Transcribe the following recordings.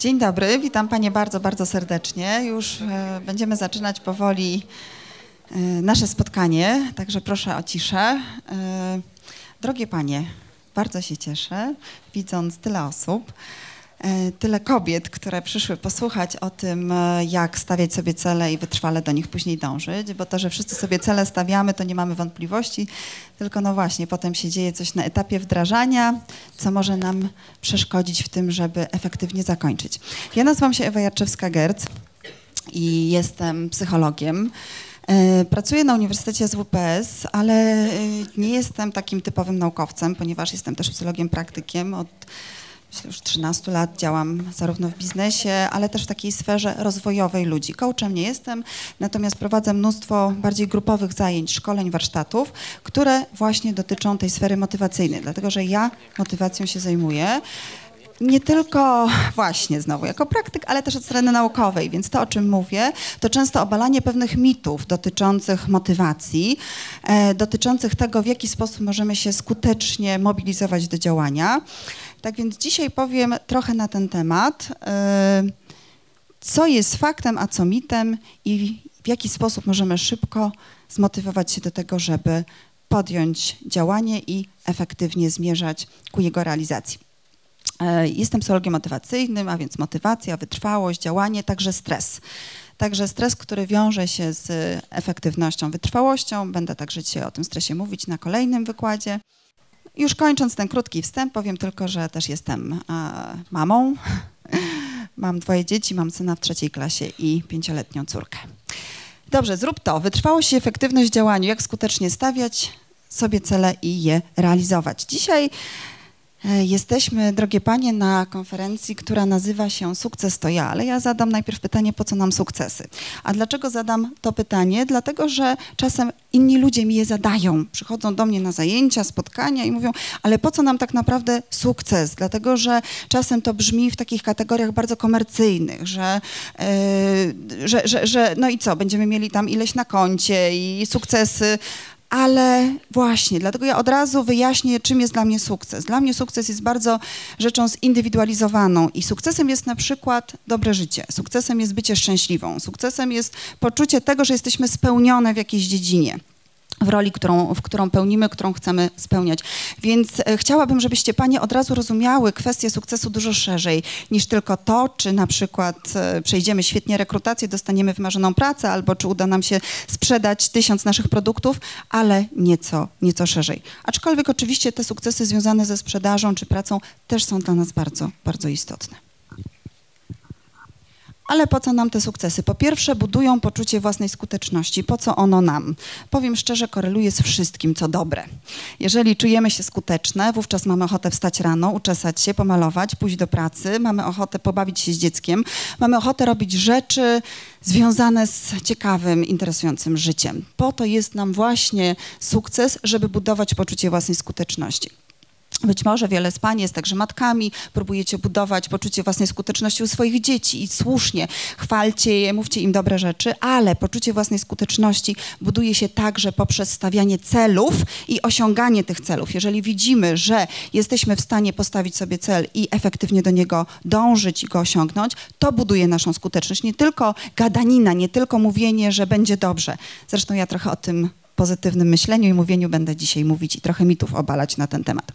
Dzień dobry, witam Panie bardzo, bardzo serdecznie. Już e, będziemy zaczynać powoli e, nasze spotkanie, także proszę o ciszę. E, drogie Panie, bardzo się cieszę, widząc tyle osób. E, tyle kobiet, które przyszły posłuchać o tym, e, jak stawiać sobie cele i wytrwale do nich później dążyć, bo to, że wszyscy sobie cele stawiamy, to nie mamy wątpliwości, tylko no właśnie, potem się dzieje coś na etapie wdrażania, co może nam przeszkodzić w tym, żeby efektywnie zakończyć. Ja nazywam się Ewa Jarczewska-Gerc i jestem psychologiem. E, pracuję na Uniwersytecie ZWPS, ale nie jestem takim typowym naukowcem, ponieważ jestem też psychologiem praktykiem od myślę, już 13 lat działam zarówno w biznesie, ale też w takiej sferze rozwojowej ludzi. Coachem nie jestem, natomiast prowadzę mnóstwo bardziej grupowych zajęć, szkoleń, warsztatów, które właśnie dotyczą tej sfery motywacyjnej, dlatego że ja motywacją się zajmuję nie tylko właśnie znowu jako praktyk, ale też od strony naukowej, więc to, o czym mówię, to często obalanie pewnych mitów dotyczących motywacji, e, dotyczących tego, w jaki sposób możemy się skutecznie mobilizować do działania. Tak więc dzisiaj powiem trochę na ten temat, e, co jest faktem, a co mitem i w jaki sposób możemy szybko zmotywować się do tego, żeby podjąć działanie i efektywnie zmierzać ku jego realizacji. E, jestem psychologiem motywacyjnym, a więc motywacja, wytrwałość, działanie, także stres. Także stres, który wiąże się z efektywnością, wytrwałością. Będę także dzisiaj o tym stresie mówić na kolejnym wykładzie. Już kończąc ten krótki wstęp, powiem tylko, że też jestem mamą. Mam dwoje dzieci, mam syna w trzeciej klasie i pięcioletnią córkę. Dobrze, zrób to. Wytrwałość i efektywność w działaniu. Jak skutecznie stawiać sobie cele i je realizować. Dzisiaj E, jesteśmy, drogie panie, na konferencji, która nazywa się Sukces to ja, ale ja zadam najpierw pytanie, po co nam sukcesy? A dlaczego zadam to pytanie? Dlatego, że czasem inni ludzie mi je zadają. Przychodzą do mnie na zajęcia, spotkania i mówią, ale po co nam tak naprawdę sukces? Dlatego, że czasem to brzmi w takich kategoriach bardzo komercyjnych, że, yy, że, że, że no i co, będziemy mieli tam ileś na koncie i sukcesy, ale właśnie, dlatego ja od razu wyjaśnię, czym jest dla mnie sukces. Dla mnie sukces jest bardzo rzeczą zindywidualizowaną i sukcesem jest na przykład dobre życie, sukcesem jest bycie szczęśliwą, sukcesem jest poczucie tego, że jesteśmy spełnione w jakiejś dziedzinie w roli, którą, w którą pełnimy, którą chcemy spełniać. Więc e, chciałabym, żebyście Panie od razu rozumiały kwestię sukcesu dużo szerzej niż tylko to, czy na przykład e, przejdziemy świetnie rekrutację, dostaniemy wymarzoną pracę, albo czy uda nam się sprzedać tysiąc naszych produktów, ale nieco, nieco szerzej. Aczkolwiek oczywiście te sukcesy związane ze sprzedażą czy pracą też są dla nas bardzo, bardzo istotne. Ale po co nam te sukcesy? Po pierwsze, budują poczucie własnej skuteczności. Po co ono nam? Powiem szczerze, koreluje z wszystkim, co dobre. Jeżeli czujemy się skuteczne, wówczas mamy ochotę wstać rano, uczesać się, pomalować, pójść do pracy, mamy ochotę pobawić się z dzieckiem, mamy ochotę robić rzeczy związane z ciekawym, interesującym życiem. Po to jest nam właśnie sukces, żeby budować poczucie własnej skuteczności. Być może wiele z Pań jest także matkami, próbujecie budować poczucie własnej skuteczności u swoich dzieci i słusznie chwalcie je, mówcie im dobre rzeczy, ale poczucie własnej skuteczności buduje się także poprzez stawianie celów i osiąganie tych celów. Jeżeli widzimy, że jesteśmy w stanie postawić sobie cel i efektywnie do niego dążyć i go osiągnąć, to buduje naszą skuteczność. Nie tylko gadanina, nie tylko mówienie, że będzie dobrze. Zresztą ja trochę o tym pozytywnym myśleniu i mówieniu będę dzisiaj mówić i trochę mitów obalać na ten temat.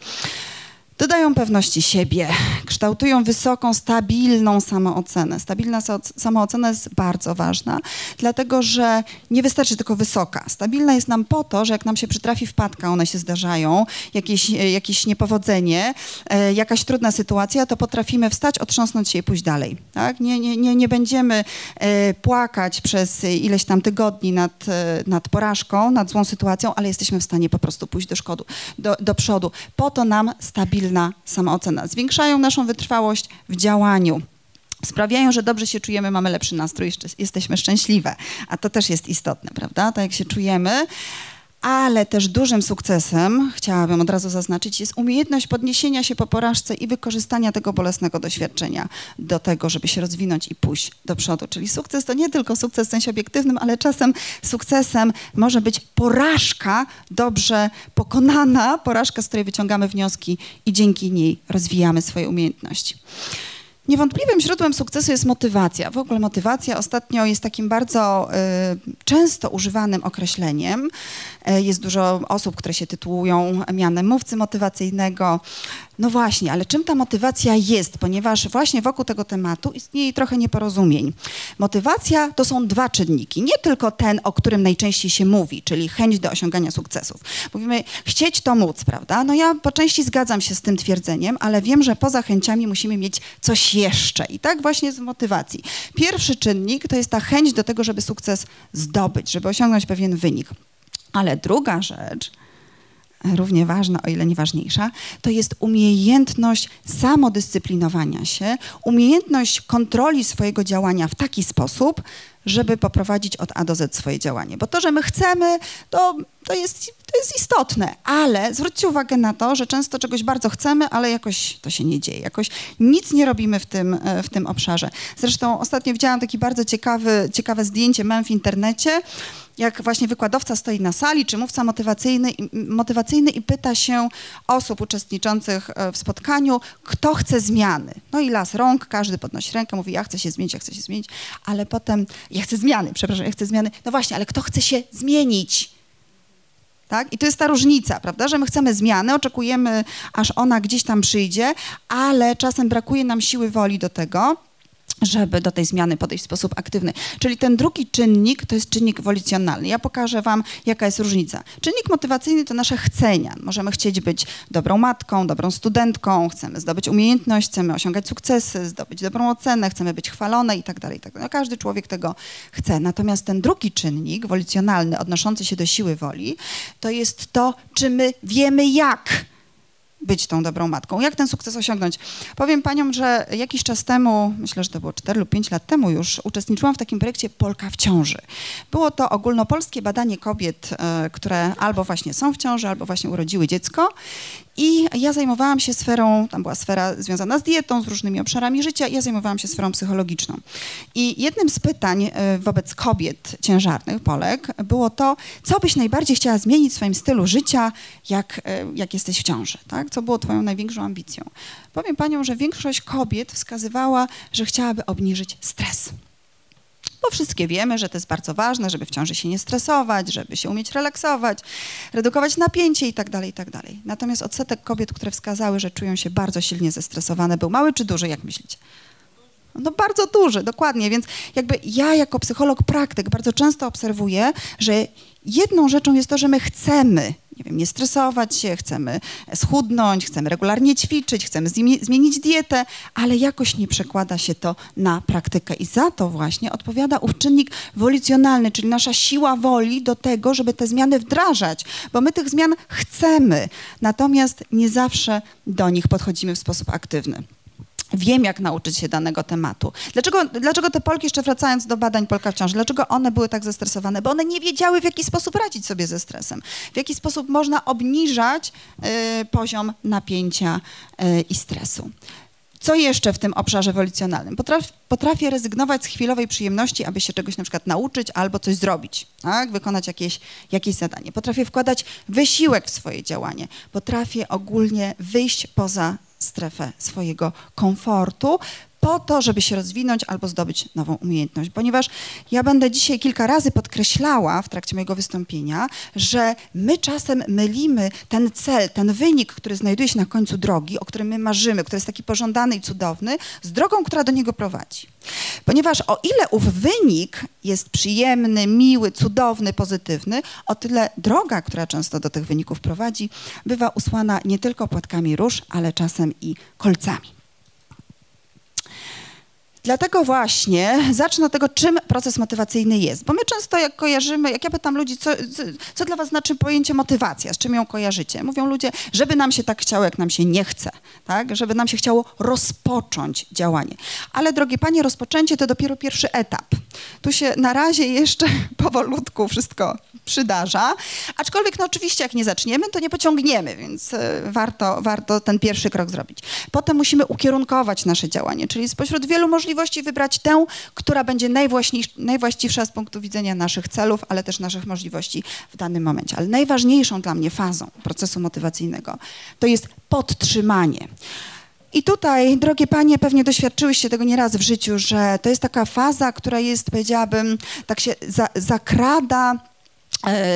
Dodają pewności siebie, kształtują wysoką, stabilną samoocenę. Stabilna samoocena jest bardzo ważna, dlatego że nie wystarczy tylko wysoka. Stabilna jest nam po to, że jak nam się przytrafi wpadka, one się zdarzają, jakieś, jakieś niepowodzenie, e, jakaś trudna sytuacja, to potrafimy wstać, otrząsnąć się i pójść dalej. Tak? Nie, nie, nie, nie będziemy e, płakać przez ileś tam tygodni nad, e, nad porażką, nad złą sytuacją, ale jesteśmy w stanie po prostu pójść do, szkodu, do, do przodu. Po to nam stabilność stabilna samoocena. Zwiększają naszą wytrwałość w działaniu. Sprawiają, że dobrze się czujemy, mamy lepszy nastrój, jesteśmy szczęśliwe. A to też jest istotne, prawda? Tak jak się czujemy ale też dużym sukcesem, chciałabym od razu zaznaczyć, jest umiejętność podniesienia się po porażce i wykorzystania tego bolesnego doświadczenia do tego, żeby się rozwinąć i pójść do przodu. Czyli sukces to nie tylko sukces w sensie obiektywnym, ale czasem sukcesem może być porażka dobrze pokonana, porażka, z której wyciągamy wnioski i dzięki niej rozwijamy swoje umiejętności. Niewątpliwym źródłem sukcesu jest motywacja. W ogóle motywacja ostatnio jest takim bardzo y, często używanym określeniem. Y, jest dużo osób, które się tytułują mianem mówcy motywacyjnego. No właśnie, ale czym ta motywacja jest? Ponieważ właśnie wokół tego tematu istnieje trochę nieporozumień. Motywacja to są dwa czynniki. Nie tylko ten, o którym najczęściej się mówi, czyli chęć do osiągania sukcesów. Mówimy, chcieć to móc, prawda? No ja po części zgadzam się z tym twierdzeniem, ale wiem, że poza chęciami musimy mieć coś jeszcze. I tak właśnie z motywacji. Pierwszy czynnik to jest ta chęć do tego, żeby sukces zdobyć, żeby osiągnąć pewien wynik. Ale druga rzecz, równie ważna, o ile nie ważniejsza, to jest umiejętność samodyscyplinowania się, umiejętność kontroli swojego działania w taki sposób, żeby poprowadzić od A do Z swoje działanie. Bo to, że my chcemy, to, to, jest, to jest istotne, ale zwróćcie uwagę na to, że często czegoś bardzo chcemy, ale jakoś to się nie dzieje, jakoś nic nie robimy w tym, e, w tym obszarze. Zresztą ostatnio widziałam takie bardzo ciekawy, ciekawe zdjęcie, mam w internecie, jak właśnie wykładowca stoi na sali, czy mówca motywacyjny, motywacyjny i pyta się osób uczestniczących e, w spotkaniu, kto chce zmiany. No i las rąk, każdy podnosi rękę, mówi, ja chcę się zmienić, ja chcę się zmienić, ale potem, ja chcę zmiany, przepraszam, ja chcę zmiany. No właśnie, ale kto chce się zmienić? Tak? I to jest ta różnica, prawda, że my chcemy zmiany, oczekujemy, aż ona gdzieś tam przyjdzie, ale czasem brakuje nam siły woli do tego, żeby do tej zmiany podejść w sposób aktywny. Czyli ten drugi czynnik to jest czynnik wolicjonalny. Ja pokażę Wam, jaka jest różnica. Czynnik motywacyjny to nasze chcenia. Możemy chcieć być dobrą matką, dobrą studentką, chcemy zdobyć umiejętność, chcemy osiągać sukcesy, zdobyć dobrą ocenę, chcemy być chwalone i tak dalej. Tak no, każdy człowiek tego chce. Natomiast ten drugi czynnik, wolicjonalny, odnoszący się do siły woli, to jest to, czy my wiemy jak być tą dobrą matką. Jak ten sukces osiągnąć? Powiem paniom, że jakiś czas temu, myślę, że to było 4 lub 5 lat temu już, uczestniczyłam w takim projekcie Polka w ciąży. Było to ogólnopolskie badanie kobiet, e, które albo właśnie są w ciąży, albo właśnie urodziły dziecko i ja zajmowałam się sferą, tam była sfera związana z dietą, z różnymi obszarami życia, ja zajmowałam się sferą psychologiczną. I jednym z pytań e, wobec kobiet ciężarnych, Polek, było to, co byś najbardziej chciała zmienić w swoim stylu życia, jak, e, jak jesteś w ciąży, tak? Co było twoją największą ambicją? Powiem panią, że większość kobiet wskazywała, że chciałaby obniżyć stres bo wszystkie wiemy, że to jest bardzo ważne, żeby w ciąży się nie stresować, żeby się umieć relaksować, redukować napięcie itd., tak itd. Tak Natomiast odsetek kobiet, które wskazały, że czują się bardzo silnie zestresowane, był mały czy duży, jak myślicie? No bardzo duży, dokładnie. Więc jakby ja jako psycholog praktyk bardzo często obserwuję, że jedną rzeczą jest to, że my chcemy nie wiem, nie stresować się, chcemy schudnąć, chcemy regularnie ćwiczyć, chcemy zmienić dietę, ale jakoś nie przekłada się to na praktykę. I za to właśnie odpowiada ów czynnik wolicjonalny, czyli nasza siła woli do tego, żeby te zmiany wdrażać, bo my tych zmian chcemy, natomiast nie zawsze do nich podchodzimy w sposób aktywny wiem, jak nauczyć się danego tematu. Dlaczego, dlaczego te Polki, jeszcze wracając do badań Polka w ciąży, dlaczego one były tak zestresowane? Bo one nie wiedziały, w jaki sposób radzić sobie ze stresem, w jaki sposób można obniżać y, poziom napięcia y, i stresu. Co jeszcze w tym obszarze wolicjonalnym? Potraf, potrafię rezygnować z chwilowej przyjemności, aby się czegoś na przykład nauczyć albo coś zrobić, tak? wykonać jakieś, jakieś zadanie. Potrafię wkładać wysiłek w swoje działanie. Potrafię ogólnie wyjść poza strefę swojego komfortu, po to, żeby się rozwinąć albo zdobyć nową umiejętność. Ponieważ ja będę dzisiaj kilka razy podkreślała w trakcie mojego wystąpienia, że my czasem mylimy ten cel, ten wynik, który znajduje się na końcu drogi, o którym my marzymy, który jest taki pożądany i cudowny, z drogą, która do niego prowadzi. Ponieważ o ile ów wynik jest przyjemny, miły, cudowny, pozytywny, o tyle droga, która często do tych wyników prowadzi, bywa usłana nie tylko płatkami róż, ale czasem i kolcami. Dlatego właśnie zacznę od tego, czym proces motywacyjny jest. Bo my często jak kojarzymy, jak ja pytam ludzi, co, co dla was znaczy pojęcie motywacja, z czym ją kojarzycie? Mówią ludzie, żeby nam się tak chciało, jak nam się nie chce, tak? żeby nam się chciało rozpocząć działanie. Ale drogie panie, rozpoczęcie to dopiero pierwszy etap. Tu się na razie jeszcze powolutku wszystko przydarza, aczkolwiek no oczywiście jak nie zaczniemy, to nie pociągniemy, więc e, warto, warto ten pierwszy krok zrobić. Potem musimy ukierunkować nasze działanie, czyli spośród wielu możliwości możliwości wybrać tę, która będzie najwłaściwsza z punktu widzenia naszych celów, ale też naszych możliwości w danym momencie. Ale najważniejszą dla mnie fazą procesu motywacyjnego to jest podtrzymanie. I tutaj, drogie panie, pewnie doświadczyłyście tego nieraz w życiu, że to jest taka faza, która jest, powiedziałabym, tak się za, zakrada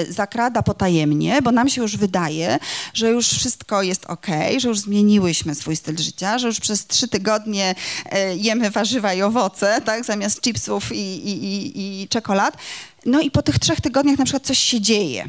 zakrada potajemnie, bo nam się już wydaje, że już wszystko jest ok, że już zmieniłyśmy swój styl życia, że już przez trzy tygodnie e, jemy warzywa i owoce, tak, zamiast chipsów i, i, i, i czekolad. No i po tych trzech tygodniach na przykład coś się dzieje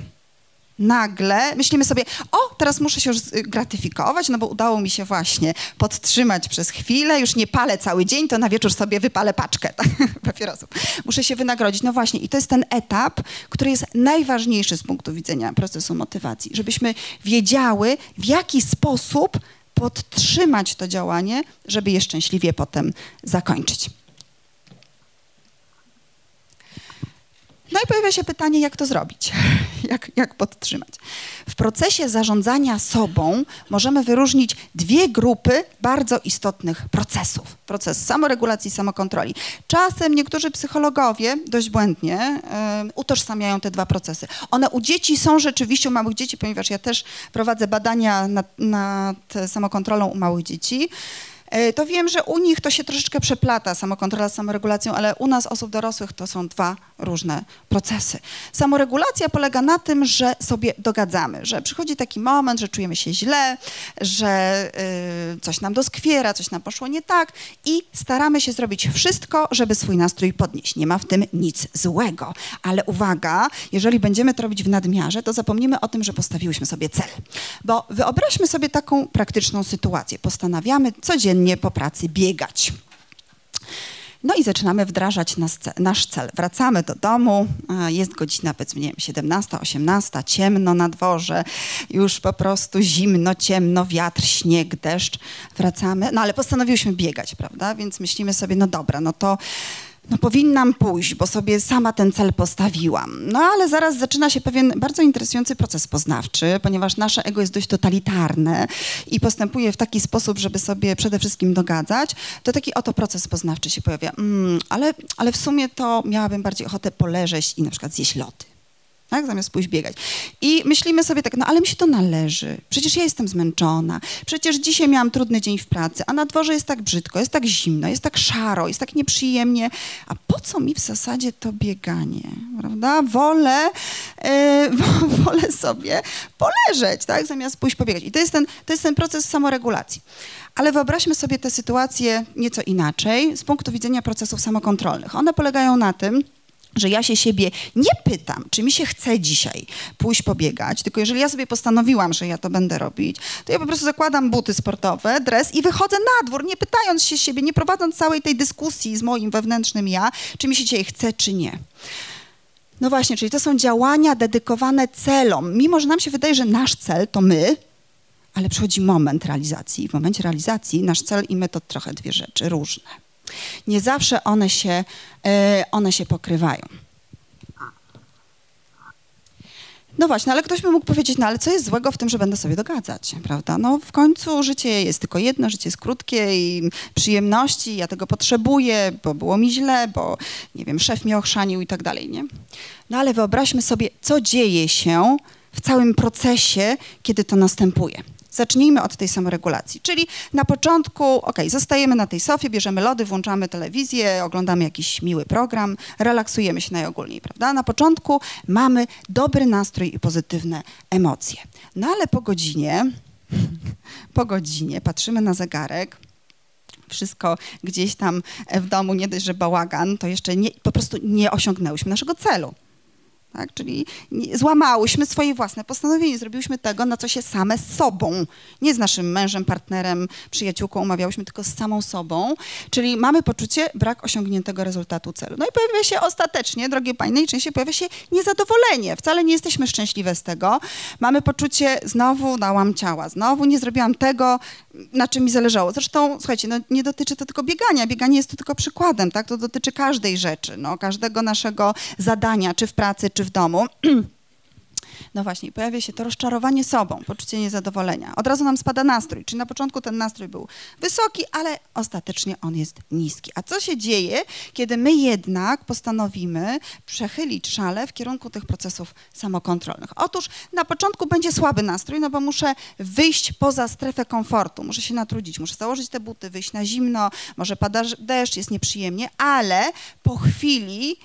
nagle myślimy sobie, o, teraz muszę się już gratyfikować, no bo udało mi się właśnie podtrzymać przez chwilę, już nie palę cały dzień, to na wieczór sobie wypalę paczkę tak, papierosów. Muszę się wynagrodzić. No właśnie, i to jest ten etap, który jest najważniejszy z punktu widzenia procesu motywacji, żebyśmy wiedziały, w jaki sposób podtrzymać to działanie, żeby je szczęśliwie potem zakończyć. No i pojawia się pytanie, jak to zrobić, jak, jak podtrzymać. W procesie zarządzania sobą możemy wyróżnić dwie grupy bardzo istotnych procesów. Proces samoregulacji, samokontroli. Czasem niektórzy psychologowie dość błędnie y, utożsamiają te dwa procesy. One u dzieci są rzeczywiście, u małych dzieci, ponieważ ja też prowadzę badania nad, nad samokontrolą u małych dzieci. E, to wiem, że u nich to się troszeczkę przeplata, samokontrola z samoregulacją, ale u nas, osób dorosłych, to są dwa różne procesy. Samoregulacja polega na tym, że sobie dogadzamy, że przychodzi taki moment, że czujemy się źle, że y, coś nam doskwiera, coś nam poszło nie tak i staramy się zrobić wszystko, żeby swój nastrój podnieść. Nie ma w tym nic złego, ale uwaga, jeżeli będziemy to robić w nadmiarze, to zapomnimy o tym, że postawiłyśmy sobie cel. Bo wyobraźmy sobie taką praktyczną sytuację. Postanawiamy codziennie codziennie po pracy biegać. No i zaczynamy wdrażać nasz cel. Wracamy do domu, jest godzina powiedzmy, nie wiem, 17, 18, ciemno na dworze, już po prostu zimno, ciemno, wiatr, śnieg, deszcz. Wracamy, no ale postanowiłyśmy biegać, prawda? Więc myślimy sobie, no dobra, no to no powinnam pójść, bo sobie sama ten cel postawiłam. No ale zaraz zaczyna się pewien bardzo interesujący proces poznawczy, ponieważ nasze ego jest dość totalitarne i postępuje w taki sposób, żeby sobie przede wszystkim dogadzać, to taki oto proces poznawczy się pojawia. Mm, ale, ale w sumie to miałabym bardziej ochotę poleżeć i na przykład zjeść lody tak? zamiast pójść biegać. I myślimy sobie tak, no ale mi się to należy. Przecież ja jestem zmęczona. Przecież dzisiaj miałam trudny dzień w pracy, a na dworze jest tak brzydko, jest tak zimno, jest tak szaro, jest tak nieprzyjemnie. A po co mi w zasadzie to bieganie, prawda? Wolę, yy, wolę sobie poleżeć, tak? Zamiast pójść pobiegać. I to jest ten, to jest ten proces samoregulacji. Ale wyobraźmy sobie tę sytuację nieco inaczej z punktu widzenia procesów samokontrolnych. One polegają na tym, że ja się siebie nie pytam, czy mi się chce dzisiaj pójść pobiegać, tylko jeżeli ja sobie postanowiłam, że ja to będę robić, to ja po prostu zakładam buty sportowe, dres i wychodzę na dwór, nie pytając się siebie, nie prowadząc całej tej dyskusji z moim wewnętrznym ja, czy mi się dzisiaj chce, czy nie. No właśnie, czyli to są działania dedykowane celom. Mimo, że nam się wydaje, że nasz cel to my, ale przychodzi moment realizacji. W momencie realizacji nasz cel i my to trochę dwie rzeczy różne. Nie zawsze one się, e, one się pokrywają. No właśnie, ale ktoś by mógł powiedzieć, no ale co jest złego w tym, że będę sobie dogadzać, prawda? No w końcu życie jest tylko jedno, życie jest krótkie i przyjemności, ja tego potrzebuję, bo było mi źle, bo nie wiem, szef mnie ochrzanił i tak dalej, nie? No ale wyobraźmy sobie, co dzieje się w całym procesie, kiedy to następuje. Zacznijmy od tej samoregulacji, czyli na początku, ok, zostajemy na tej sofie, bierzemy lody, włączamy telewizję, oglądamy jakiś miły program, relaksujemy się najogólniej, prawda? Na początku mamy dobry nastrój i pozytywne emocje. No ale po godzinie, po godzinie patrzymy na zegarek, wszystko gdzieś tam w domu, nie dość, że bałagan, to jeszcze nie, po prostu nie osiągnęłyśmy naszego celu. Tak? Czyli złamałyśmy swoje własne postanowienie, zrobiłyśmy tego, na co się same z sobą, nie z naszym mężem, partnerem, przyjaciółką umawiałyśmy, tylko z samą sobą. Czyli mamy poczucie brak osiągniętego rezultatu celu. No i pojawia się ostatecznie, drogie Panie, najczęściej pojawia się niezadowolenie. Wcale nie jesteśmy szczęśliwe z tego. Mamy poczucie, znowu dałam ciała, znowu nie zrobiłam tego, na czym mi zależało. Zresztą, słuchajcie, no, nie dotyczy to tylko biegania. Bieganie jest to tylko przykładem, tak? To dotyczy każdej rzeczy, no, każdego naszego zadania, czy w pracy, czy w domu. No właśnie, pojawia się to rozczarowanie sobą, poczucie niezadowolenia. Od razu nam spada nastrój, czyli na początku ten nastrój był wysoki, ale ostatecznie on jest niski. A co się dzieje, kiedy my jednak postanowimy przechylić szale w kierunku tych procesów samokontrolnych? Otóż na początku będzie słaby nastrój, no bo muszę wyjść poza strefę komfortu, muszę się natrudzić, muszę założyć te buty, wyjść na zimno, może pada deszcz, jest nieprzyjemnie, ale po chwili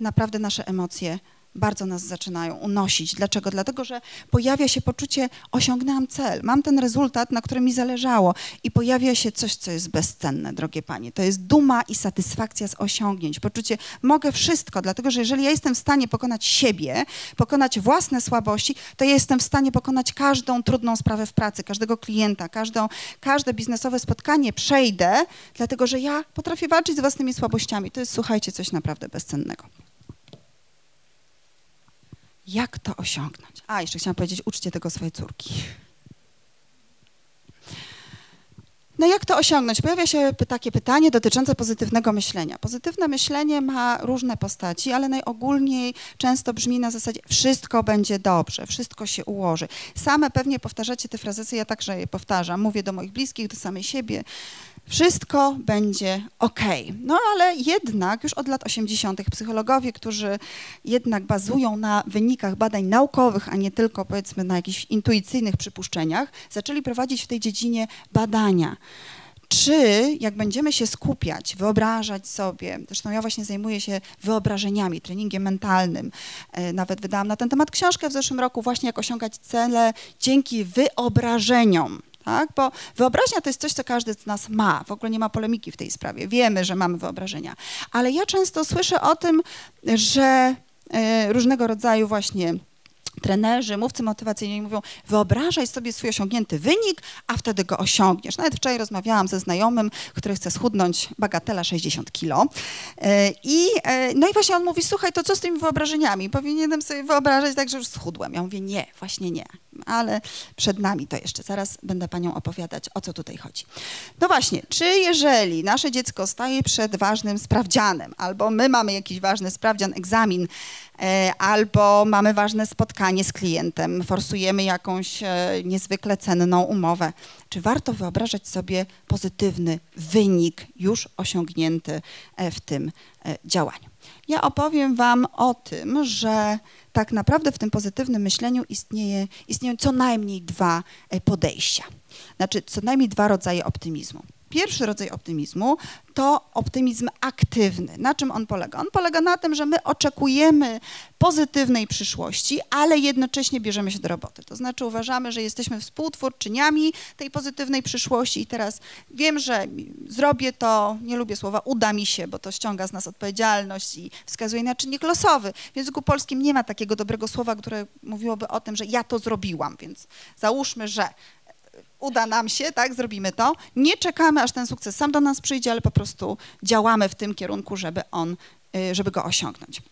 naprawdę nasze emocje bardzo nas zaczynają unosić. Dlaczego? Dlatego, że pojawia się poczucie, osiągnęłam cel, mam ten rezultat, na którym mi zależało i pojawia się coś, co jest bezcenne, drogie Panie. To jest duma i satysfakcja z osiągnięć, poczucie, mogę wszystko, dlatego, że jeżeli ja jestem w stanie pokonać siebie, pokonać własne słabości, to ja jestem w stanie pokonać każdą trudną sprawę w pracy, każdego klienta, każdą, każde biznesowe spotkanie przejdę, dlatego, że ja potrafię walczyć z własnymi słabościami. To jest, słuchajcie, coś naprawdę bezcennego. Jak to osiągnąć? A, jeszcze chciałam powiedzieć, uczcie tego swojej córki. No jak to osiągnąć? Pojawia się takie pytanie dotyczące pozytywnego myślenia. Pozytywne myślenie ma różne postaci, ale najogólniej często brzmi na zasadzie wszystko będzie dobrze, wszystko się ułoży. Same pewnie powtarzacie te frazy, ja także je powtarzam. Mówię do moich bliskich, do samej siebie wszystko będzie ok. No ale jednak już od lat 80. psychologowie, którzy jednak bazują na wynikach badań naukowych, a nie tylko powiedzmy na jakichś intuicyjnych przypuszczeniach, zaczęli prowadzić w tej dziedzinie badania. Czy jak będziemy się skupiać, wyobrażać sobie, zresztą ja właśnie zajmuję się wyobrażeniami, treningiem mentalnym, e, nawet wydałam na ten temat książkę w zeszłym roku, właśnie jak osiągać cele dzięki wyobrażeniom tak? Bo wyobraźnia to jest coś, co każdy z nas ma. W ogóle nie ma polemiki w tej sprawie. Wiemy, że mamy wyobrażenia. Ale ja często słyszę o tym, że e, różnego rodzaju właśnie trenerzy, mówcy motywacyjni mówią, wyobrażaj sobie swój osiągnięty wynik, a wtedy go osiągniesz. Nawet wczoraj rozmawiałam ze znajomym, który chce schudnąć bagatela 60 kilo. E, I, e, no i właśnie on mówi, słuchaj, to co z tymi wyobrażeniami? Powinienem sobie wyobrażać tak, że już schudłem. Ja mówię, nie, właśnie nie. Ale przed nami to jeszcze. Zaraz będę panią opowiadać, o co tutaj chodzi. No właśnie, czy jeżeli nasze dziecko staje przed ważnym sprawdzianem, albo my mamy jakiś ważny sprawdzian, egzamin, E, albo mamy ważne spotkanie z klientem, forsujemy jakąś e, niezwykle cenną umowę. Czy warto wyobrażać sobie pozytywny wynik już osiągnięty e, w tym działaniu? Ja opowiem Wam o tym, że tak naprawdę w tym pozytywnym myśleniu istnieje, istnieją co najmniej dwa podejścia. Znaczy, co najmniej dwa rodzaje optymizmu. Pierwszy rodzaj optymizmu to optymizm aktywny. Na czym on polega? On polega na tym, że my oczekujemy pozytywnej przyszłości, ale jednocześnie bierzemy się do roboty. To znaczy uważamy, że jesteśmy współtwórczyniami tej pozytywnej przyszłości i teraz wiem, że zrobię to, nie lubię słowa uda mi się, bo to ściąga z nas odpowiedzialność i wskazuje na czynnik losowy. W języku polskim nie ma takiego dobrego słowa, które mówiłoby o tym, że ja to zrobiłam, więc załóżmy, że uda nam się, tak, zrobimy to. Nie czekamy, aż ten sukces sam do nas przyjdzie, ale po prostu działamy w tym kierunku, żeby on, y, żeby go osiągnąć.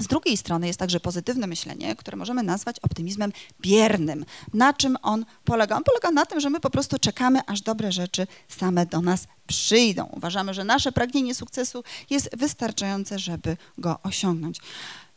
Z drugiej strony jest także pozytywne myślenie, które możemy nazwać optymizmem biernym. Na czym on polega? On polega na tym, że my po prostu czekamy, aż dobre rzeczy same do nas przyjdą. Uważamy, że nasze pragnienie sukcesu jest wystarczające, żeby go osiągnąć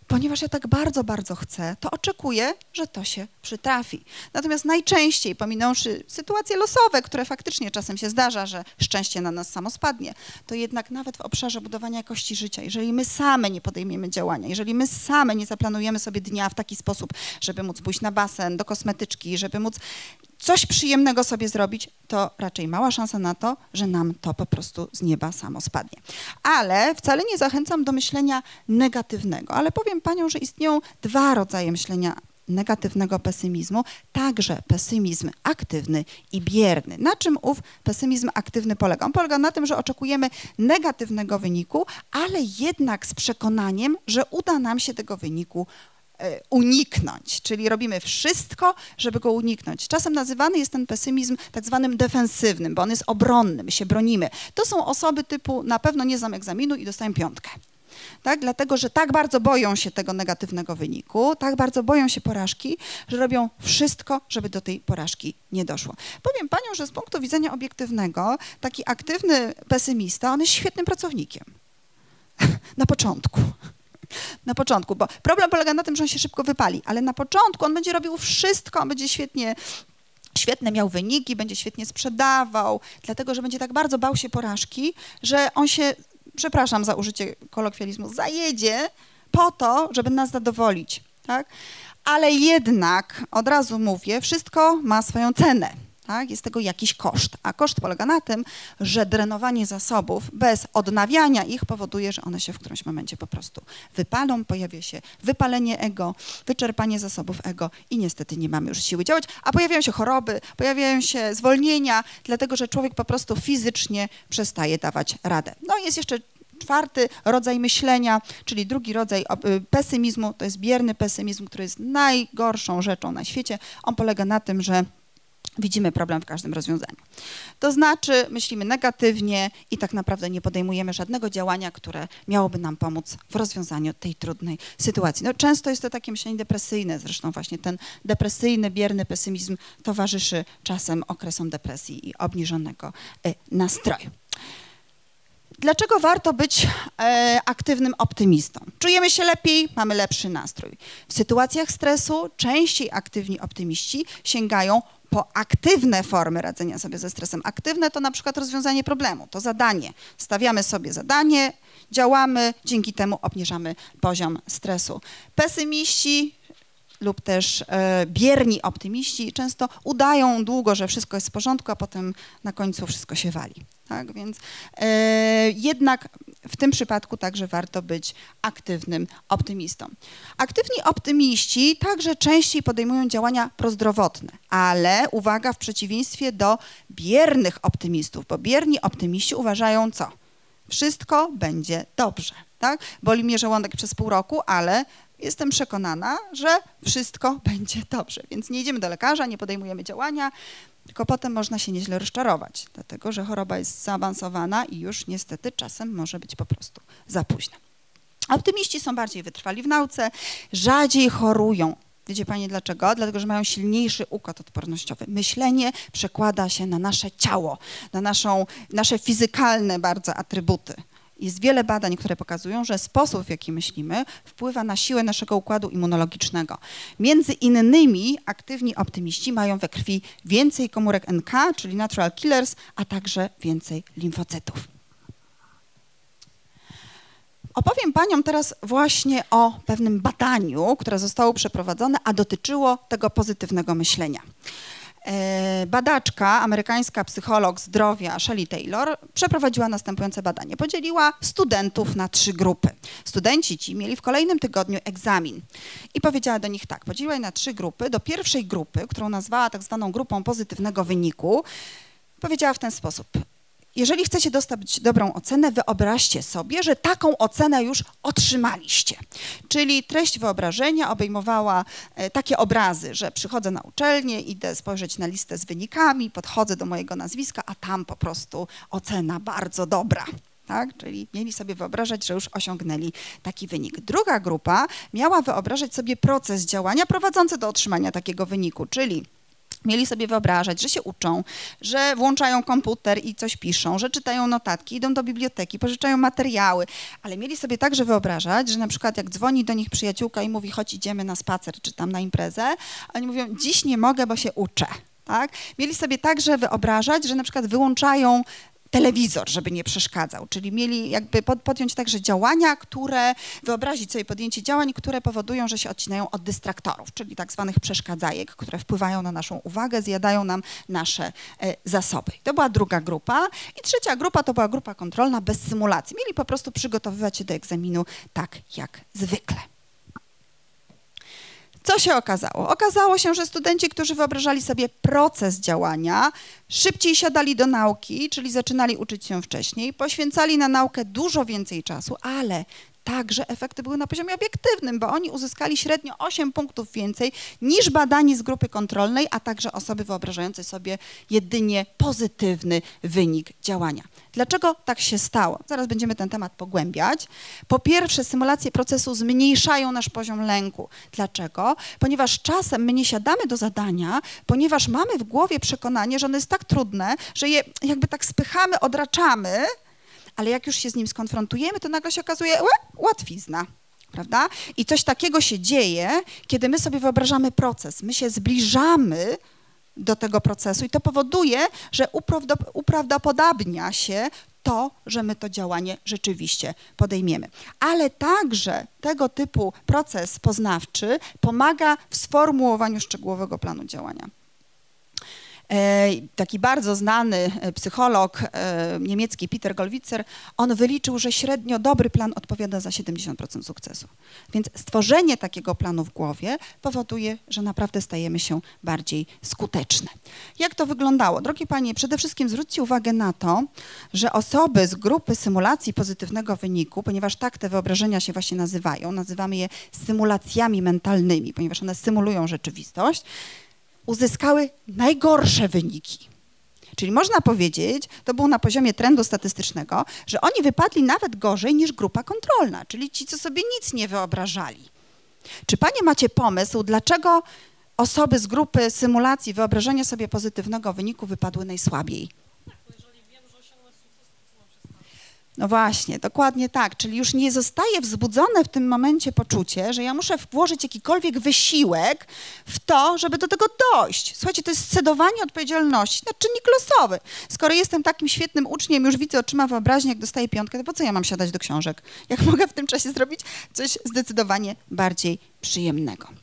ponieważ ja tak bardzo, bardzo chcę, to oczekuję, że to się przytrafi. Natomiast najczęściej, pominąwszy sytuacje losowe, które faktycznie czasem się zdarza, że szczęście na nas samo spadnie, to jednak nawet w obszarze budowania jakości życia, jeżeli my same nie podejmiemy działania, jeżeli my same nie zaplanujemy sobie dnia w taki sposób, żeby móc pójść na basen, do kosmetyczki, żeby móc coś przyjemnego sobie zrobić, to raczej mała szansa na to, że nam to po prostu z nieba samo spadnie. Ale wcale nie zachęcam do myślenia negatywnego, ale powiem Panią, że istnieją dwa rodzaje myślenia negatywnego pesymizmu, także pesymizm aktywny i bierny. Na czym ów pesymizm aktywny polega? On polega na tym, że oczekujemy negatywnego wyniku, ale jednak z przekonaniem, że uda nam się tego wyniku uniknąć, czyli robimy wszystko, żeby go uniknąć. Czasem nazywany jest ten pesymizm tak zwanym defensywnym, bo on jest obronny, my się bronimy. To są osoby typu na pewno nie znam egzaminu i dostaję piątkę. Tak? Dlatego, że tak bardzo boją się tego negatywnego wyniku, tak bardzo boją się porażki, że robią wszystko, żeby do tej porażki nie doszło. Powiem Panią, że z punktu widzenia obiektywnego taki aktywny pesymista, on jest świetnym pracownikiem. Na początku Na początku, bo problem polega na tym, że on się szybko wypali, ale na początku on będzie robił wszystko, on będzie świetnie świetne miał wyniki, będzie świetnie sprzedawał, dlatego że będzie tak bardzo bał się porażki, że on się, przepraszam za użycie kolokwializmu, zajedzie po to, żeby nas zadowolić. Tak? Ale jednak, od razu mówię, wszystko ma swoją cenę. Tak? Jest tego jakiś koszt, a koszt polega na tym, że drenowanie zasobów bez odnawiania ich powoduje, że one się w którymś momencie po prostu wypalą, pojawia się wypalenie ego, wyczerpanie zasobów ego i niestety nie mamy już siły działać, a pojawiają się choroby, pojawiają się zwolnienia, dlatego że człowiek po prostu fizycznie przestaje dawać radę. No jest jeszcze czwarty rodzaj myślenia, czyli drugi rodzaj y, pesymizmu, to jest bierny pesymizm, który jest najgorszą rzeczą na świecie. On polega na tym, że widzimy problem w każdym rozwiązaniu. To znaczy myślimy negatywnie i tak naprawdę nie podejmujemy żadnego działania, które miałoby nam pomóc w rozwiązaniu tej trudnej sytuacji. No, często jest to takie myślenie depresyjne, zresztą właśnie ten depresyjny, bierny pesymizm towarzyszy czasem okresom depresji i obniżonego y, nastroju. Dlaczego warto być e, aktywnym optymistą? Czujemy się lepiej, mamy lepszy nastrój. W sytuacjach stresu częściej aktywni optymiści sięgają po aktywne formy radzenia sobie ze stresem. Aktywne to na przykład rozwiązanie problemu, to zadanie. Stawiamy sobie zadanie, działamy, dzięki temu obniżamy poziom stresu. Pesymiści lub też e, bierni optymiści często udają długo, że wszystko jest w porządku, a potem na końcu wszystko się wali. Tak? Więc e, jednak w tym przypadku także warto być aktywnym optymistą. Aktywni optymiści także częściej podejmują działania prozdrowotne, ale uwaga, w przeciwieństwie do biernych optymistów, bo bierni optymiści uważają co? Wszystko będzie dobrze. Tak? Boli mnie żołądek przez pół roku, ale jestem przekonana, że wszystko będzie dobrze. Więc nie idziemy do lekarza, nie podejmujemy działania, tylko potem można się nieźle rozczarować, dlatego że choroba jest zaawansowana i już niestety czasem może być po prostu za późno. Optymiści są bardziej wytrwali w nauce, rzadziej chorują. Wiecie Panie dlaczego? Dlatego, że mają silniejszy układ odpornościowy. Myślenie przekłada się na nasze ciało, na naszą, nasze fizykalne bardzo atrybuty. Jest wiele badań, które pokazują, że sposób, w jaki myślimy, wpływa na siłę naszego układu immunologicznego. Między innymi aktywni optymiści mają we krwi więcej komórek NK, czyli natural killers, a także więcej limfocytów. Opowiem Paniom teraz właśnie o pewnym badaniu, które zostało przeprowadzone, a dotyczyło tego pozytywnego myślenia. E, badaczka, amerykańska psycholog zdrowia Shelley Taylor przeprowadziła następujące badanie. Podzieliła studentów na trzy grupy. Studenci ci mieli w kolejnym tygodniu egzamin i powiedziała do nich tak, podzieliła je na trzy grupy. Do pierwszej grupy, którą nazwała tak zwaną grupą pozytywnego wyniku, powiedziała w ten sposób. Jeżeli chcecie dostać dobrą ocenę, wyobraźcie sobie, że taką ocenę już otrzymaliście. Czyli treść wyobrażenia obejmowała e, takie obrazy, że przychodzę na uczelnię, idę spojrzeć na listę z wynikami, podchodzę do mojego nazwiska, a tam po prostu ocena bardzo dobra. Tak? Czyli mieli sobie wyobrażać, że już osiągnęli taki wynik. Druga grupa miała wyobrażać sobie proces działania prowadzący do otrzymania takiego wyniku, czyli Mieli sobie wyobrażać, że się uczą, że włączają komputer i coś piszą, że czytają notatki, idą do biblioteki, pożyczają materiały, ale mieli sobie także wyobrażać, że na przykład jak dzwoni do nich przyjaciółka i mówi, chodź idziemy na spacer czy tam na imprezę, oni mówią, dziś nie mogę, bo się uczę. Tak? Mieli sobie także wyobrażać, że na przykład wyłączają telewizor, żeby nie przeszkadzał. Czyli mieli jakby podjąć także działania, które, wyobrazić sobie podjęcie działań, które powodują, że się odcinają od dystraktorów, czyli tak zwanych przeszkadzajek, które wpływają na naszą uwagę, zjadają nam nasze e, zasoby. To była druga grupa. I trzecia grupa to była grupa kontrolna bez symulacji. Mieli po prostu przygotowywać się do egzaminu tak jak zwykle. Co się okazało? Okazało się, że studenci, którzy wyobrażali sobie proces działania, szybciej siadali do nauki, czyli zaczynali uczyć się wcześniej, poświęcali na naukę dużo więcej czasu, ale także efekty były na poziomie obiektywnym, bo oni uzyskali średnio 8 punktów więcej niż badani z grupy kontrolnej, a także osoby wyobrażające sobie jedynie pozytywny wynik działania. Dlaczego tak się stało? Zaraz będziemy ten temat pogłębiać. Po pierwsze, symulacje procesu zmniejszają nasz poziom lęku. Dlaczego? Ponieważ czasem my nie siadamy do zadania, ponieważ mamy w głowie przekonanie, że ono jest tak trudne, że je jakby tak spychamy, odraczamy, ale jak już się z nim skonfrontujemy, to nagle się okazuje łatwizna. prawda? I coś takiego się dzieje, kiedy my sobie wyobrażamy proces, my się zbliżamy do tego procesu i to powoduje, że uprawdopodobnia się to, że my to działanie rzeczywiście podejmiemy. Ale także tego typu proces poznawczy pomaga w sformułowaniu szczegółowego planu działania. E, taki bardzo znany e, psycholog e, niemiecki Peter Gollwitzer, on wyliczył, że średnio dobry plan odpowiada za 70% sukcesu. Więc stworzenie takiego planu w głowie powoduje, że naprawdę stajemy się bardziej skuteczne. Jak to wyglądało? Drogie Panie, przede wszystkim zwróćcie uwagę na to, że osoby z grupy symulacji pozytywnego wyniku, ponieważ tak te wyobrażenia się właśnie nazywają, nazywamy je symulacjami mentalnymi, ponieważ one symulują rzeczywistość, uzyskały najgorsze wyniki. Czyli można powiedzieć, to było na poziomie trendu statystycznego, że oni wypadli nawet gorzej niż grupa kontrolna, czyli ci, co sobie nic nie wyobrażali. Czy panie macie pomysł, dlaczego osoby z grupy symulacji wyobrażenia sobie pozytywnego wyniku wypadły najsłabiej? No właśnie, dokładnie tak. Czyli już nie zostaje wzbudzone w tym momencie poczucie, że ja muszę włożyć jakikolwiek wysiłek w to, żeby do tego dojść. Słuchajcie, to jest scedowanie odpowiedzialności na czynnik losowy. Skoro jestem takim świetnym uczniem, już widzę oczyma wyobraźni, jak dostaję piątkę, to po co ja mam siadać do książek? Jak mogę w tym czasie zrobić coś zdecydowanie bardziej przyjemnego?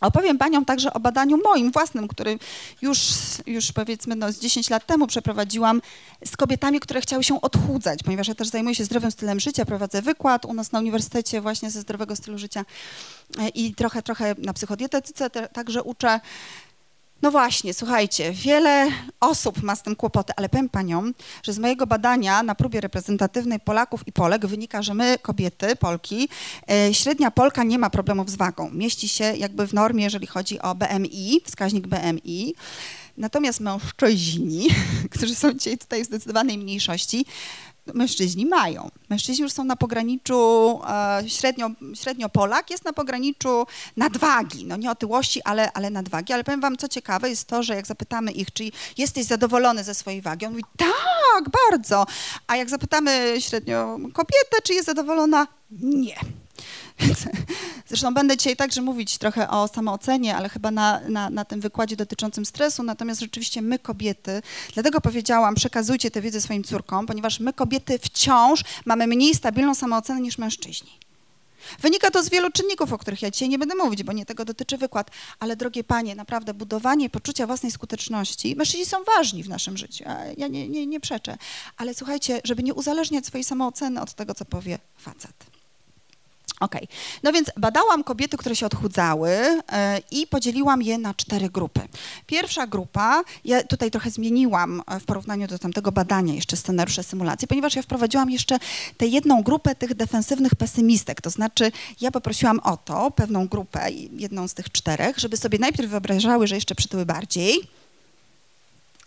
Opowiem Paniom także o badaniu moim własnym, który już, już powiedzmy no, z 10 lat temu przeprowadziłam z kobietami, które chciały się odchudzać, ponieważ ja też zajmuję się zdrowym stylem życia, prowadzę wykład u nas na uniwersytecie właśnie ze zdrowego stylu życia e, i trochę, trochę na psychodietetyce także uczę. No właśnie, słuchajcie, wiele osób ma z tym kłopoty, ale powiem paniom, że z mojego badania na próbie reprezentatywnej Polaków i Polek wynika, że my, kobiety, Polki, e, średnia Polka nie ma problemów z wagą. Mieści się jakby w normie, jeżeli chodzi o BMI, wskaźnik BMI. Natomiast mężczyźni, którzy są dzisiaj tutaj w zdecydowanej mniejszości, mężczyźni mają. Mężczyźni już są na pograniczu, e, średnio, średnio Polak jest na pograniczu nadwagi, no nie otyłości, ale, ale nadwagi. Ale powiem wam, co ciekawe jest to, że jak zapytamy ich, czy jesteś zadowolony ze swojej wagi, on mówi, tak, bardzo. A jak zapytamy średnio kobietę, czy jest zadowolona, nie. Zresztą będę dzisiaj także mówić trochę o samoocenie, ale chyba na, na, na tym wykładzie dotyczącym stresu. Natomiast rzeczywiście my kobiety, dlatego powiedziałam, przekazujcie tę wiedzę swoim córkom, ponieważ my kobiety wciąż mamy mniej stabilną samoocenę niż mężczyźni. Wynika to z wielu czynników, o których ja dzisiaj nie będę mówić, bo nie tego dotyczy wykład, ale drogie panie, naprawdę budowanie poczucia własnej skuteczności, mężczyźni są ważni w naszym życiu, ja nie, nie, nie przeczę, ale słuchajcie, żeby nie uzależniać swojej samooceny od tego, co powie facet. Okej, okay. no więc badałam kobiety, które się odchudzały yy, i podzieliłam je na cztery grupy. Pierwsza grupa, ja tutaj trochę zmieniłam w porównaniu do tamtego badania jeszcze scenariusze symulacji, ponieważ ja wprowadziłam jeszcze tę jedną grupę tych defensywnych pesymistek, to znaczy ja poprosiłam o to, pewną grupę, jedną z tych czterech, żeby sobie najpierw wyobrażały, że jeszcze przytyły bardziej,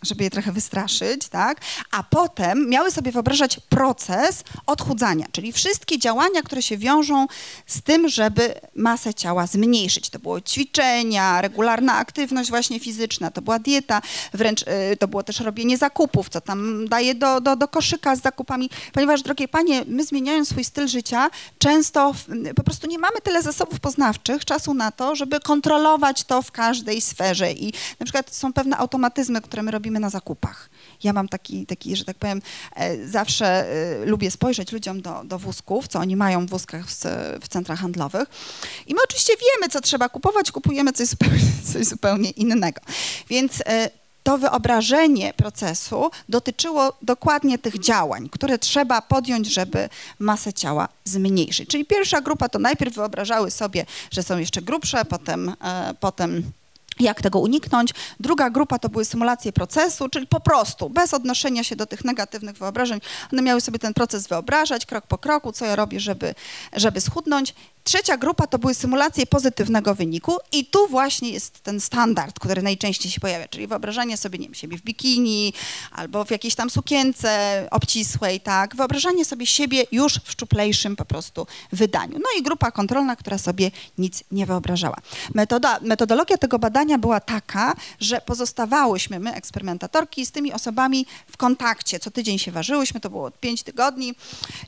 żeby je trochę wystraszyć, tak? A potem miały sobie wyobrażać proces odchudzania, czyli wszystkie działania, które się wiążą z tym, żeby masę ciała zmniejszyć. To było ćwiczenia, regularna aktywność właśnie fizyczna, to była dieta, wręcz y, to było też robienie zakupów, co tam daje do, do, do koszyka z zakupami, ponieważ, drogie panie, my zmieniając swój styl życia, często w, po prostu nie mamy tyle zasobów poznawczych, czasu na to, żeby kontrolować to w każdej sferze i na przykład są pewne automatyzmy, które my robimy robimy na zakupach. Ja mam taki, taki że tak powiem, e, zawsze e, lubię spojrzeć ludziom do, do wózków, co oni mają w wózkach w, w centrach handlowych. I my oczywiście wiemy, co trzeba kupować, kupujemy coś zupełnie, coś zupełnie innego. Więc e, to wyobrażenie procesu dotyczyło dokładnie tych działań, które trzeba podjąć, żeby masę ciała zmniejszyć. Czyli pierwsza grupa to najpierw wyobrażały sobie, że są jeszcze grubsze, potem, potem jak tego uniknąć. Druga grupa to były symulacje procesu, czyli po prostu, bez odnoszenia się do tych negatywnych wyobrażeń. One miały sobie ten proces wyobrażać krok po kroku, co ja robię, żeby, żeby schudnąć. Trzecia grupa to były symulacje pozytywnego wyniku i tu właśnie jest ten standard, który najczęściej się pojawia, czyli wyobrażanie sobie, nie wiem, siebie w bikini albo w jakiejś tam sukience obcisłej, tak, wyobrażanie sobie siebie już w szczuplejszym po prostu wydaniu. No i grupa kontrolna, która sobie nic nie wyobrażała. Metoda, metodologia tego badania była taka, że pozostawałyśmy, my eksperymentatorki, z tymi osobami w kontakcie. Co tydzień się ważyłyśmy, to było pięć tygodni,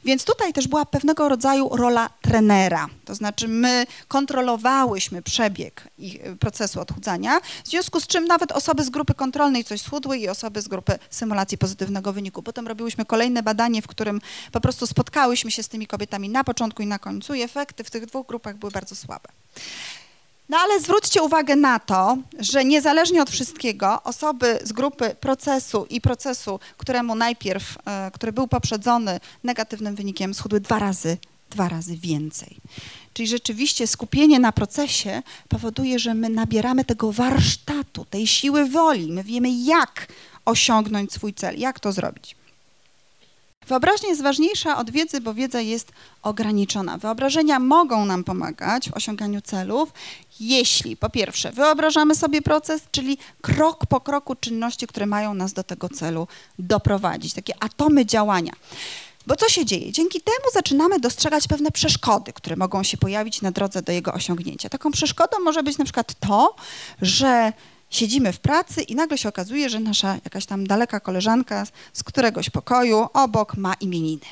więc tutaj też była pewnego rodzaju rola trenera. To znaczy my kontrolowałyśmy przebieg ich, procesu odchudzania, w związku z czym nawet osoby z grupy kontrolnej coś schudły i osoby z grupy symulacji pozytywnego wyniku. Potem robiłyśmy kolejne badanie, w którym po prostu spotkałyśmy się z tymi kobietami na początku i na końcu i efekty w tych dwóch grupach były bardzo słabe. No ale zwróćcie uwagę na to, że niezależnie od wszystkiego osoby z grupy procesu i procesu, któremu najpierw, e, który był poprzedzony negatywnym wynikiem, schudły dwa razy, dwa razy więcej. Czyli rzeczywiście skupienie na procesie powoduje, że my nabieramy tego warsztatu, tej siły woli. My wiemy, jak osiągnąć swój cel, jak to zrobić. Wyobraźnia jest ważniejsza od wiedzy, bo wiedza jest ograniczona. Wyobrażenia mogą nam pomagać w osiąganiu celów, jeśli po pierwsze wyobrażamy sobie proces, czyli krok po kroku czynności, które mają nas do tego celu doprowadzić, takie atomy działania. Bo co się dzieje? Dzięki temu zaczynamy dostrzegać pewne przeszkody, które mogą się pojawić na drodze do jego osiągnięcia. Taką przeszkodą może być na przykład to, że siedzimy w pracy i nagle się okazuje, że nasza jakaś tam daleka koleżanka z któregoś pokoju obok ma imieniny.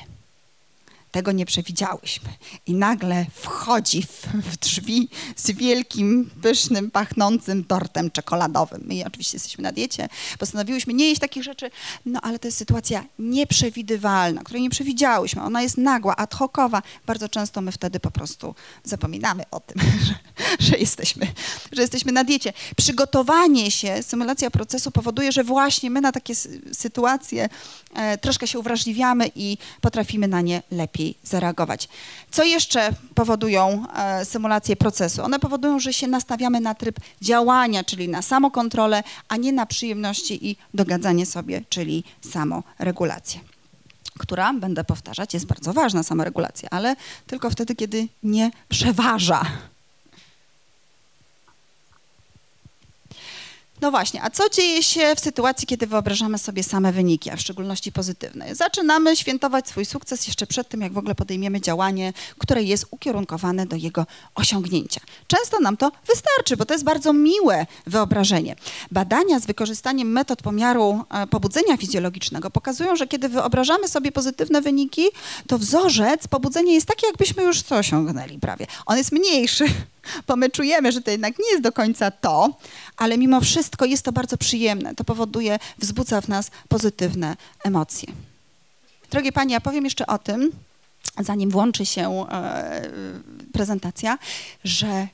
Tego nie przewidziałyśmy. I nagle wchodzi w, w, drzwi z wielkim, pysznym, pachnącym tortem czekoladowym. My oczywiście jesteśmy na diecie, postanowiłyśmy nie jeść takich rzeczy, no ale to jest sytuacja nieprzewidywalna, której nie przewidziałyśmy. Ona jest nagła, ad hocowa. Bardzo często my wtedy po prostu zapominamy o tym, że, że, jesteśmy, że jesteśmy na diecie. Przygotowanie się, symulacja procesu powoduje, że właśnie my na takie sytuacje e, troszkę się uwrażliwiamy i potrafimy na nie lepiej lepiej zareagować. Co jeszcze powodują e, symulacje procesu? One powodują, że się nastawiamy na tryb działania, czyli na samokontrolę, a nie na przyjemności i dogadzanie sobie, czyli samoregulację która, będę powtarzać, jest bardzo ważna samoregulacja, ale tylko wtedy, kiedy nie przeważa No właśnie, a co dzieje się w sytuacji, kiedy wyobrażamy sobie same wyniki, a w szczególności pozytywne? Zaczynamy świętować swój sukces jeszcze przed tym, jak w ogóle podejmiemy działanie, które jest ukierunkowane do jego osiągnięcia. Często nam to wystarczy, bo to jest bardzo miłe wyobrażenie. Badania z wykorzystaniem metod pomiaru e, pobudzenia fizjologicznego pokazują, że kiedy wyobrażamy sobie pozytywne wyniki, to wzorzec pobudzenia jest taki, jakbyśmy już to osiągnęli prawie. On jest mniejszy, bo my czujemy, że to jednak nie jest do końca to, ale mimo wszystko jest to bardzo przyjemne. To powoduje, wzbudza w nas pozytywne emocje. Drogie Panie, ja powiem jeszcze o tym, zanim włączy się e, prezentacja, że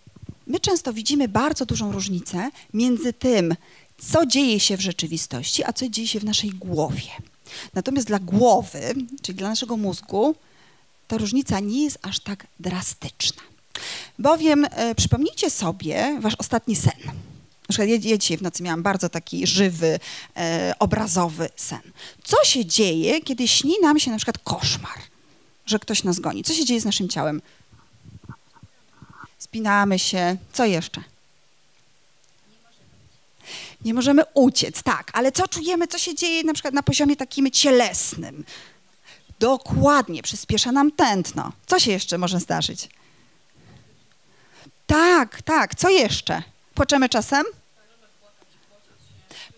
my często widzimy bardzo dużą różnicę między tym, co dzieje się w rzeczywistości, a co dzieje się w naszej głowie. Natomiast dla głowy, czyli dla naszego mózgu, ta różnica nie jest aż tak drastyczna. Bowiem e, przypomnijcie sobie wasz ostatni sen. Ja, ja dzisiaj w nocy miałam bardzo taki żywy, e, obrazowy sen. Co się dzieje, kiedy śni nam się na przykład koszmar, że ktoś nas goni? Co się dzieje z naszym ciałem? Spinamy się. Co jeszcze? Nie możemy uciec, tak, ale co czujemy, co się dzieje na przykład na poziomie takim cielesnym? Dokładnie, przyspiesza nam tętno. Co się jeszcze może zdarzyć? Tak, tak. Co jeszcze? Płaczemy czasem?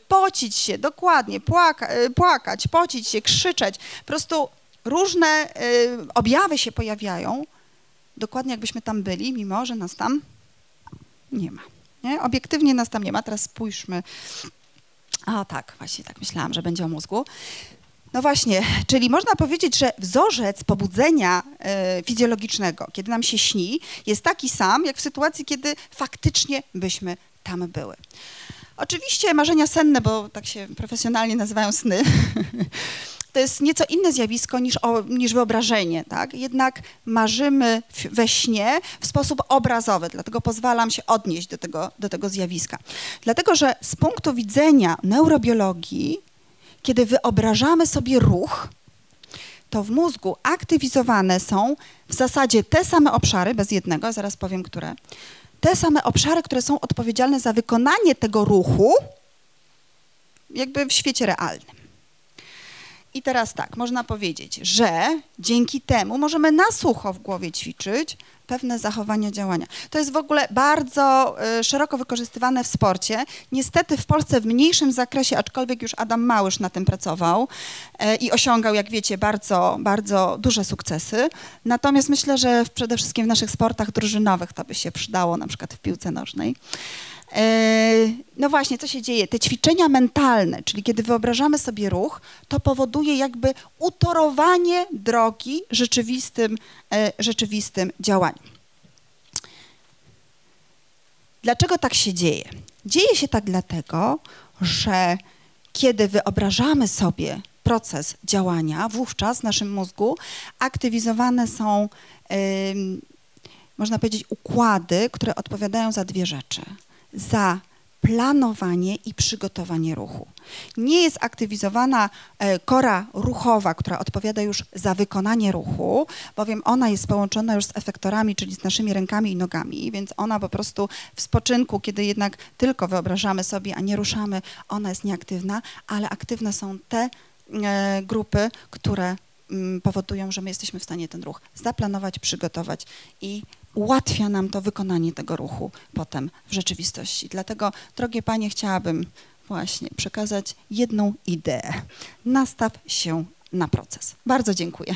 Pocić się, dokładnie, płaka, y, płakać, pocić się, krzyczeć. Po prostu różne y, objawy się pojawiają, dokładnie jakbyśmy tam byli, mimo że nas tam nie ma. Nie? Obiektywnie nas tam nie ma. Teraz spójrzmy. A tak, właśnie tak myślałam, że będzie o mózgu. No właśnie, czyli można powiedzieć, że wzorzec pobudzenia e, fizjologicznego, kiedy nam się śni, jest taki sam, jak w sytuacji, kiedy faktycznie byśmy tam były. Oczywiście marzenia senne, bo tak się profesjonalnie nazywają sny, to jest nieco inne zjawisko niż, o, niż wyobrażenie, tak? Jednak marzymy we śnie w sposób obrazowy, dlatego pozwalam się odnieść do tego, do tego zjawiska. Dlatego, że z punktu widzenia neurobiologii kiedy wyobrażamy sobie ruch, to w mózgu aktywizowane są w zasadzie te same obszary, bez jednego, zaraz powiem które, te same obszary, które są odpowiedzialne za wykonanie tego ruchu, jakby w świecie realnym. I teraz tak, można powiedzieć, że dzięki temu możemy na sucho w głowie ćwiczyć, pewne zachowania, działania. To jest w ogóle bardzo y, szeroko wykorzystywane w sporcie. Niestety w Polsce w mniejszym zakresie, aczkolwiek już Adam Małysz na tym pracował y, i osiągał, jak wiecie, bardzo, bardzo duże sukcesy. Natomiast myślę, że przede wszystkim w naszych sportach drużynowych to by się przydało, na przykład w piłce nożnej. E, no właśnie, co się dzieje? Te ćwiczenia mentalne, czyli kiedy wyobrażamy sobie ruch, to powoduje jakby utorowanie drogi rzeczywistym, e, rzeczywistym działaniu. Dlaczego tak się dzieje? Dzieje się tak dlatego, że kiedy wyobrażamy sobie proces działania, wówczas w naszym mózgu aktywizowane są, yy, można powiedzieć, układy, które odpowiadają za dwie rzeczy – za planowanie i przygotowanie ruchu. Nie jest aktywizowana e, kora ruchowa, która odpowiada już za wykonanie ruchu, bowiem ona jest połączona już z efektorami, czyli z naszymi rękami i nogami, więc ona po prostu w spoczynku, kiedy jednak tylko wyobrażamy sobie, a nie ruszamy, ona jest nieaktywna, ale aktywne są te e, grupy, które mm, powodują, że my jesteśmy w stanie ten ruch zaplanować, przygotować i ułatwia nam to wykonanie tego ruchu potem w rzeczywistości. Dlatego, drogie panie, chciałabym właśnie przekazać jedną ideę. Nastaw się na proces. Bardzo dziękuję.